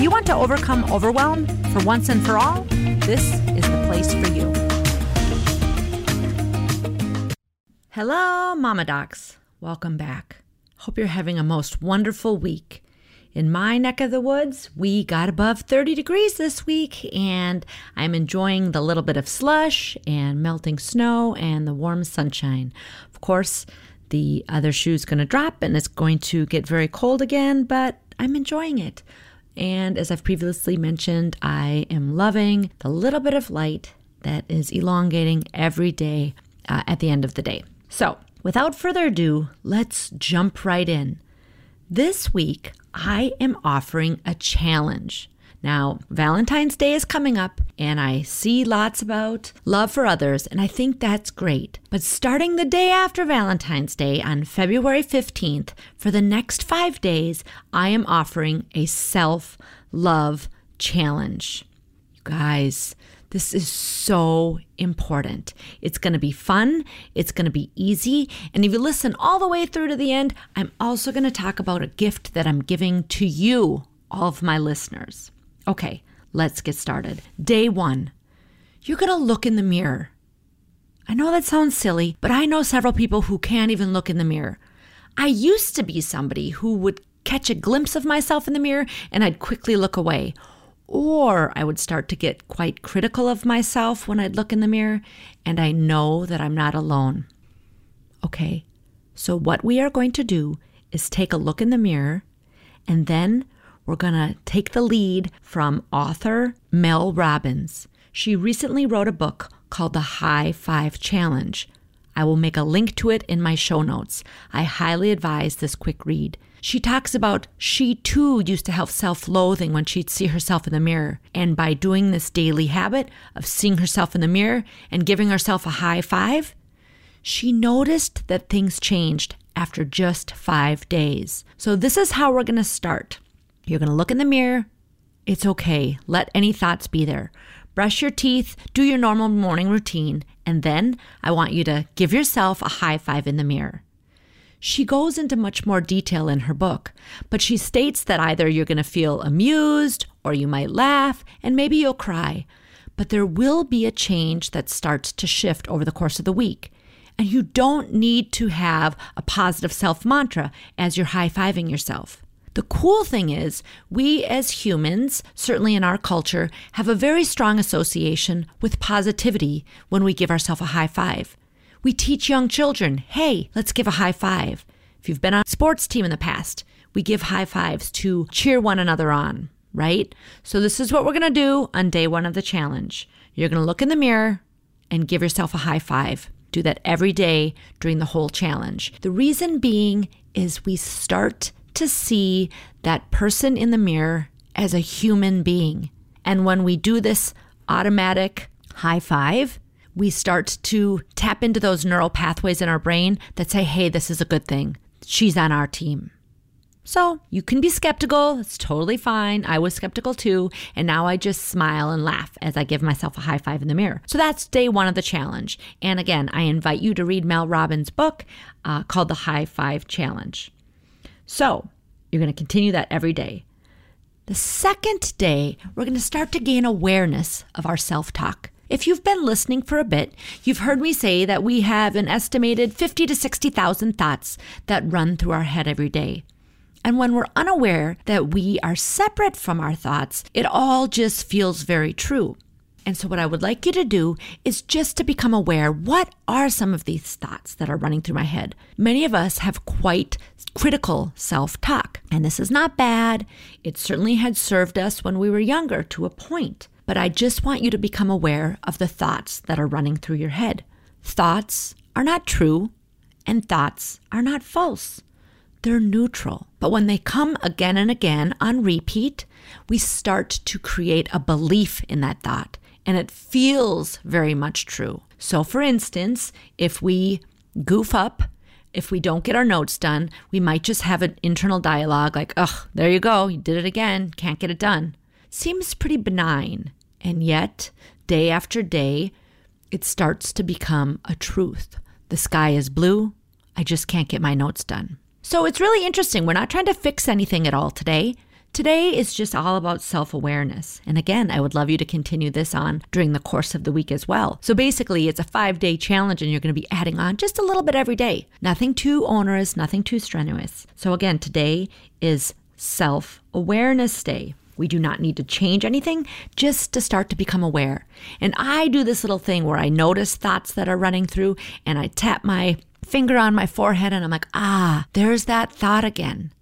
You want to overcome overwhelm for once and for all, this is the place for you. Hello, Mama Docs. Welcome back. Hope you're having a most wonderful week. In my neck of the woods, we got above 30 degrees this week, and I'm enjoying the little bit of slush and melting snow and the warm sunshine. Of course, the other shoe's going to drop and it's going to get very cold again, but I'm enjoying it. And as I've previously mentioned, I am loving the little bit of light that is elongating every day uh, at the end of the day. So, without further ado, let's jump right in. This week, I am offering a challenge. Now, Valentine's Day is coming up, and I see lots about love for others, and I think that's great. But starting the day after Valentine's Day on February 15th, for the next five days, I am offering a self love challenge. You guys, this is so important. It's going to be fun, it's going to be easy. And if you listen all the way through to the end, I'm also going to talk about a gift that I'm giving to you, all of my listeners. Okay, let's get started. Day one, you're going to look in the mirror. I know that sounds silly, but I know several people who can't even look in the mirror. I used to be somebody who would catch a glimpse of myself in the mirror and I'd quickly look away. Or I would start to get quite critical of myself when I'd look in the mirror, and I know that I'm not alone. Okay, so what we are going to do is take a look in the mirror, and then we're going to take the lead from author Mel Robbins. She recently wrote a book called The High Five Challenge. I will make a link to it in my show notes. I highly advise this quick read. She talks about she too used to have self loathing when she'd see herself in the mirror. And by doing this daily habit of seeing herself in the mirror and giving herself a high five, she noticed that things changed after just five days. So, this is how we're going to start. You're going to look in the mirror. It's okay. Let any thoughts be there. Brush your teeth, do your normal morning routine, and then I want you to give yourself a high five in the mirror. She goes into much more detail in her book, but she states that either you're going to feel amused or you might laugh and maybe you'll cry. But there will be a change that starts to shift over the course of the week. And you don't need to have a positive self mantra as you're high fiving yourself. The cool thing is, we as humans, certainly in our culture, have a very strong association with positivity when we give ourselves a high five. We teach young children, hey, let's give a high five. If you've been on a sports team in the past, we give high fives to cheer one another on, right? So, this is what we're to do on day one of the challenge. You're to look in the mirror and give yourself a high five. Do that every day during the whole challenge. The reason being is we start to see that person in the mirror as a human being. And when we do this automatic high five, we start to tap into those neural pathways in our brain that say, hey, this is a good thing. She's on our team. So you can be skeptical. It's totally fine. I was skeptical too. And now I just smile and laugh as I give myself a high five in the mirror. So that's day one of the challenge. And again, I invite you to read Mel Robbins' book uh, called The High Five Challenge. So you're going to continue that every day. The second day, we're going to start to gain awareness of our self talk. If you've been listening for a bit, you've heard me say that we have an estimated 50 to 60,000 thoughts that run through our head every day. And when we're unaware that we are separate from our thoughts, it all just feels very true. And so, what I would like you to do is just to become aware what are some of these thoughts that are running through my head? Many of us have quite critical self talk, and this is not bad. It certainly had served us when we were younger to a point. But I just want you to become aware of the thoughts that are running through your head. Thoughts are not true, and thoughts are not false. they're neutral. But when they come again and again on repeat, we start to create a belief in that thought, and it feels very much true. So, for instance, if we goof up, if we don't get our notes done, we might just have an internal dialogue like, ugh, there you go, you did it again, can't get it done. Seems pretty benign. And yet, day after day, it starts to become a truth. The sky is blue, I just can't get my notes done. So it's really interesting. We're not trying to fix anything at all today. Today is just all about self awareness. And again, I would love you to continue this on during the course of the week as well. So basically, it's a five day challenge and you're going to be adding on just a little bit every day. Nothing too onerous, nothing too strenuous. So again, today is self awareness day. We do not need to change anything, just to start to become aware. And I do this little thing where I notice thoughts that are running through and I tap my finger on my forehead and I'm like, ah, there's that thought again.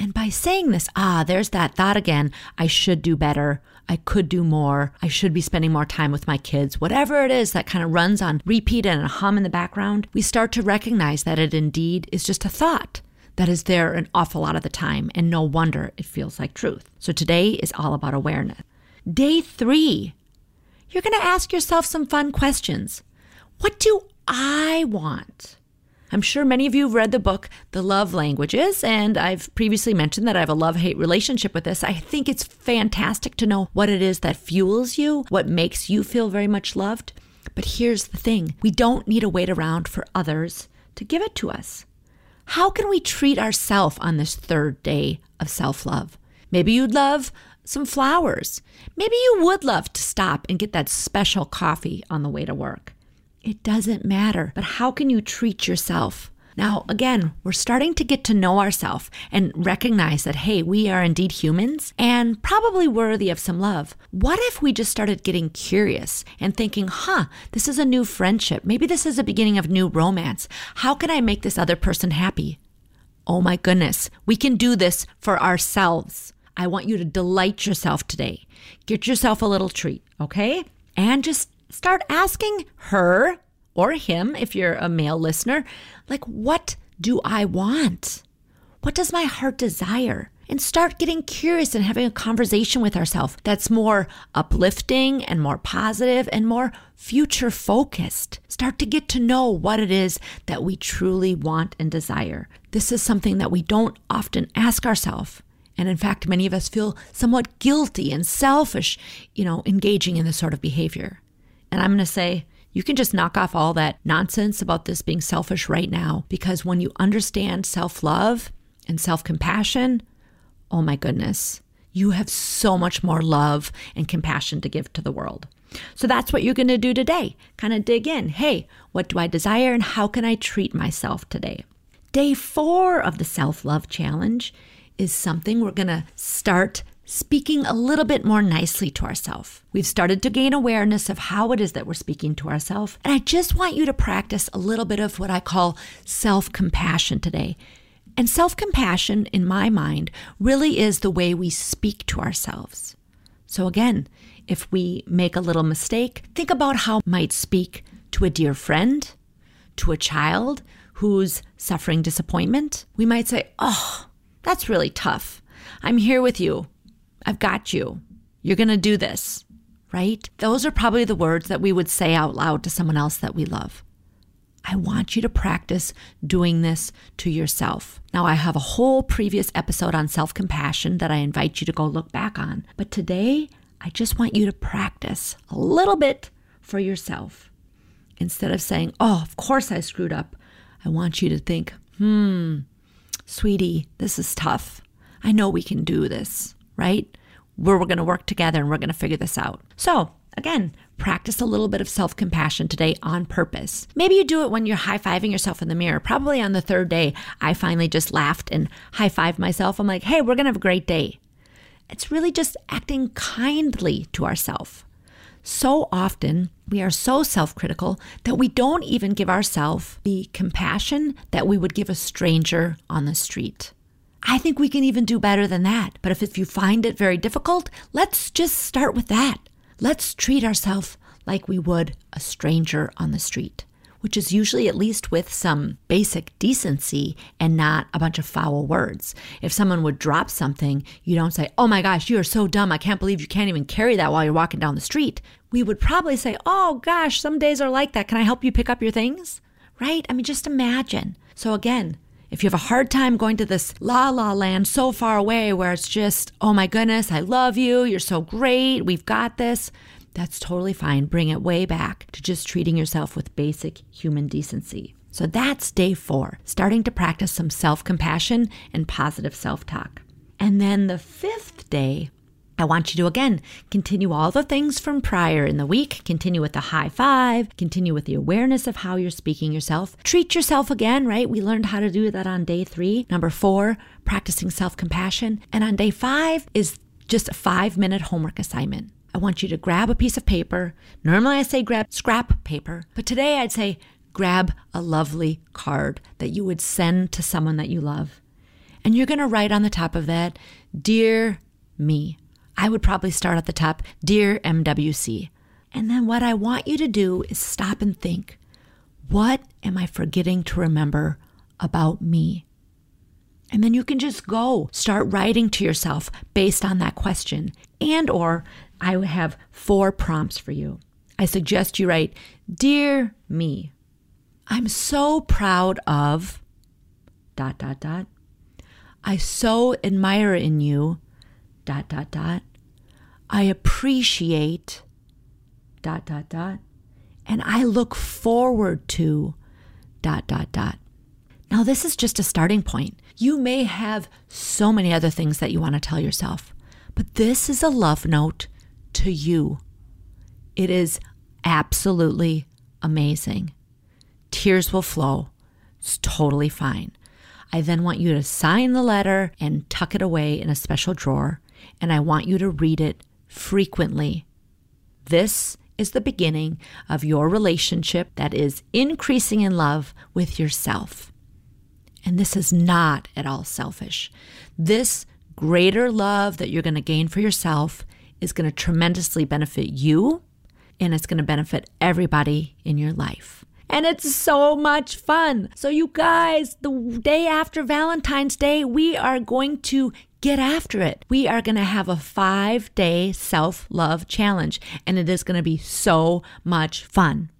And by saying this, ah, there's that thought again, I should do better. I could do more. I should be spending more time with my kids. Whatever it is that kind of runs on repeat and a hum in the background, we start to recognize that it indeed is just a thought that is there an awful lot of the time. And no wonder it feels like truth. So today is all about awareness. Day three, you're going to ask yourself some fun questions. What do I want? I'm sure many of you have read the book, The Love Languages, and I've previously mentioned that I have a love hate relationship with this. I think it's fantastic to know what it is that fuels you, what makes you feel very much loved. But here's the thing we don't need to wait around for others to give it to us. How can we treat ourselves on this third day of self love? Maybe you'd love some flowers. Maybe you would love to stop and get that special coffee on the way to work. It doesn't matter. But how can you treat yourself? Now, again, we're starting to get to know ourselves and recognize that, hey, we are indeed humans and probably worthy of some love. What if we just started getting curious and thinking, huh, this is a new friendship. Maybe this is a beginning of new romance. How can I make this other person happy? Oh my goodness, we can do this for ourselves. I want you to delight yourself today. Get yourself a little treat, okay? And just start asking her or him, if you're a male listener, like, what do I want? What does my heart desire? And start getting curious and having a conversation with ourselves that's more uplifting and more positive and more future focused. Start to get to know what it is that we truly want and desire. This is something that we don't often ask ourselves. And in fact, many of us feel somewhat guilty and selfish, you know, engaging in this sort of behavior. And I'm going to say, you can just knock off all that nonsense about this being selfish right now because when you understand self love and self compassion, oh my goodness, you have so much more love and compassion to give to the world. So that's what you're going to do today. Kind of dig in. Hey, what do I desire and how can I treat myself today? Day four of the self love challenge is something we're going to start speaking a little bit more nicely to ourselves. We've started to gain awareness of how it is that we're speaking to ourselves. And I just want you to practice a little bit of what I call self compassion today. And self compassion, in my mind, really is the way we speak to ourselves. So, again, if we make a little mistake, think about how might speak to a dear friend, to a child who's suffering disappointment. We might say, Oh, that's really tough. I'm here with you. I've got you. You're going to do this, right? Those are probably the words that we would say out loud to someone else that we love. I want you to practice doing this to yourself. Now, I have a whole previous episode on self compassion that I invite you to go look back on. But today, I just want you to practice a little bit for yourself. Instead of saying, oh, of course I screwed up, I want you to think, hmm, sweetie, this is tough. I know we can do this right? We're, we're going to work together and we're going to figure this out. So, again, practice a little bit of self compassion today on purpose. Maybe you do it when you're high fiving yourself in the mirror. Probably on the third day, I finally just laughed and high fived myself. I'm like, hey, we're going to have a great day. It's really just acting kindly to ourselves. So often, we are so self critical that we don't even give ourselves the compassion that we would give a stranger on the street. I think we can even do better than that. But if, if you find it very difficult, let's just start with that. Let's treat ourselves like we would a stranger on the street. which is usually at least with some basic decency and not a bunch of foul words. If someone would drop something, you don't say, Oh my gosh, you are so dumb. I can't believe you can't even carry that while you're walking down the street. We would probably say, Oh gosh, some days are like that. Can I help you pick up your things? Right? I mean, just imagine. So again, if you have a hard time going to this la la land so far away where it's just, oh my goodness, I love you, you're so great, we've got this, that's totally fine. Bring it way back to just treating yourself with basic human decency. So that's day four, starting to practice some self compassion and positive self talk. And then the fifth day, I want you to again continue all the things from prior in the week, continue with the high five, continue with the awareness of how you're speaking yourself. Treat yourself again, right? We learned how to do that on day three. Number four, practicing self compassion. And on day five is just a five minute homework assignment. I want you to grab a piece of paper. Normally I say grab scrap paper, but today I'd say grab a lovely card that you would send to someone that you love. And you're going to write on the top of that, Dear me. I would probably start at the top, Dear MWC. And then what I want you to do is stop and think, what am I forgetting to remember about me? And then you can just go start writing to yourself based on that question. And or I have four prompts for you. I suggest you write, Dear me, I'm so proud of dot dot dot. I so admire in you dot dot dot. I appreciate dot dot dot and I look forward to dot dot dot. Now this is just a starting point. You may have so many other things that you want to tell yourself, but this is a love note to you. It is absolutely amazing. Tears will flow. It's totally fine. I then want you to sign the letter and tuck it away in a special drawer, and I want you to read it frequently. This is the beginning of your relationship that is increasing in love with yourself. And this is not at all selfish. This greater love that you're going to gain for yourself is going to tremendously benefit you and it's going to benefit everybody in your life. And it's so much fun. So, you guys, the day after Valentine's Day, we are going to get after it. We are going to have a five day self love challenge, and it is going to be so much fun.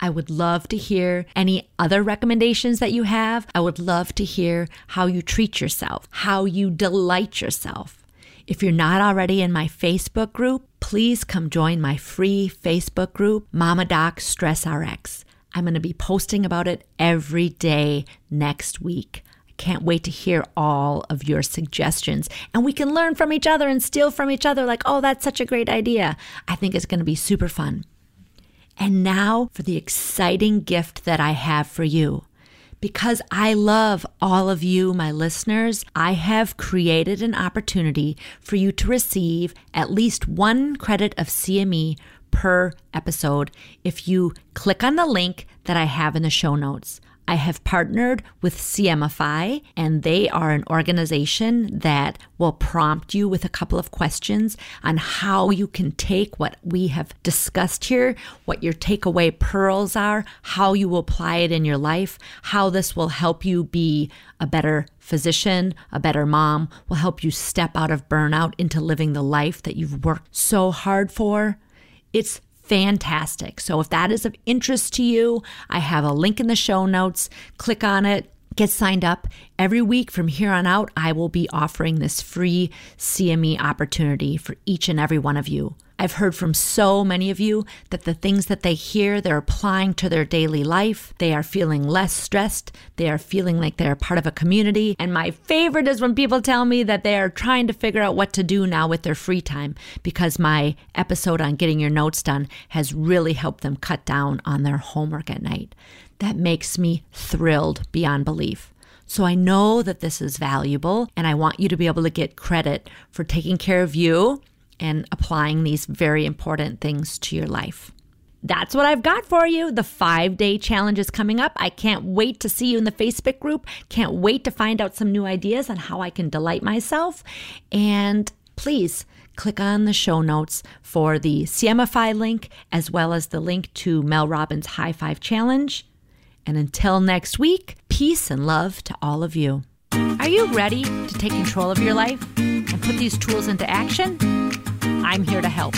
I would love to hear any other recommendations that you have. I would love to hear how you treat yourself, how you delight yourself. If you're not already in my Facebook group, please come join my free Facebook group, Mama Doc Stress RX. I'm going to be posting about it every day next week. I can't wait to hear all of your suggestions. And we can learn from each other and steal from each other, like, oh, that's such a great idea. I think it's going to be super fun. And now for the exciting gift that I have for you. Because I love all of you, my listeners, I have created an opportunity for you to receive at least one credit of CME per episode if you click on the link that I have in the show notes. I have partnered with CMEfy, and they are an organization that will prompt you with a couple of questions on how you can take what we have discussed here, what your takeaway pearls are, how you will apply it in your life, how this will help you be a better physician, a better mom, will help you step out of burnout into living the life that you've worked so hard for. It's fantastic. So if that is of interest to you, I have a link in the show notes. Click on it. Get signed up. Every week from here on out, I will be offering this free CME opportunity for each and every one of you. I've heard from so many of you that the things that they hear, they're applying to their daily life. They are feeling less stressed. They are feeling like they're part of a community. And my favorite is when people tell me that they are trying to figure out what to do now with their free time because my episode on getting your notes done has really helped them cut down on their homework at night. That makes me thrilled beyond belief. So I know that this is valuable and I want you to be able to get credit for taking care of you and applying these very important things to your life. That's what I've got for you. The five day challenge is coming up. I can't wait to see you in the Facebook group. Can't wait to find out some new ideas on how I can delight myself. And please click on the show notes for the CMEfy link as well as the link to Mel Robbins High Five Challenge. And until next week, peace and love to all of you. Are you ready to take control of your life and put these tools into action? I'm here to help.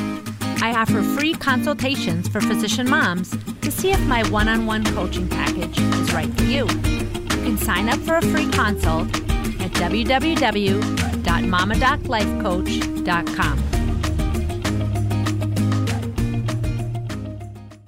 I offer free consultations for physician moms to see if my one on one coaching package is right for you. You can sign up for a free consult at www.mamadoclifecoach.com.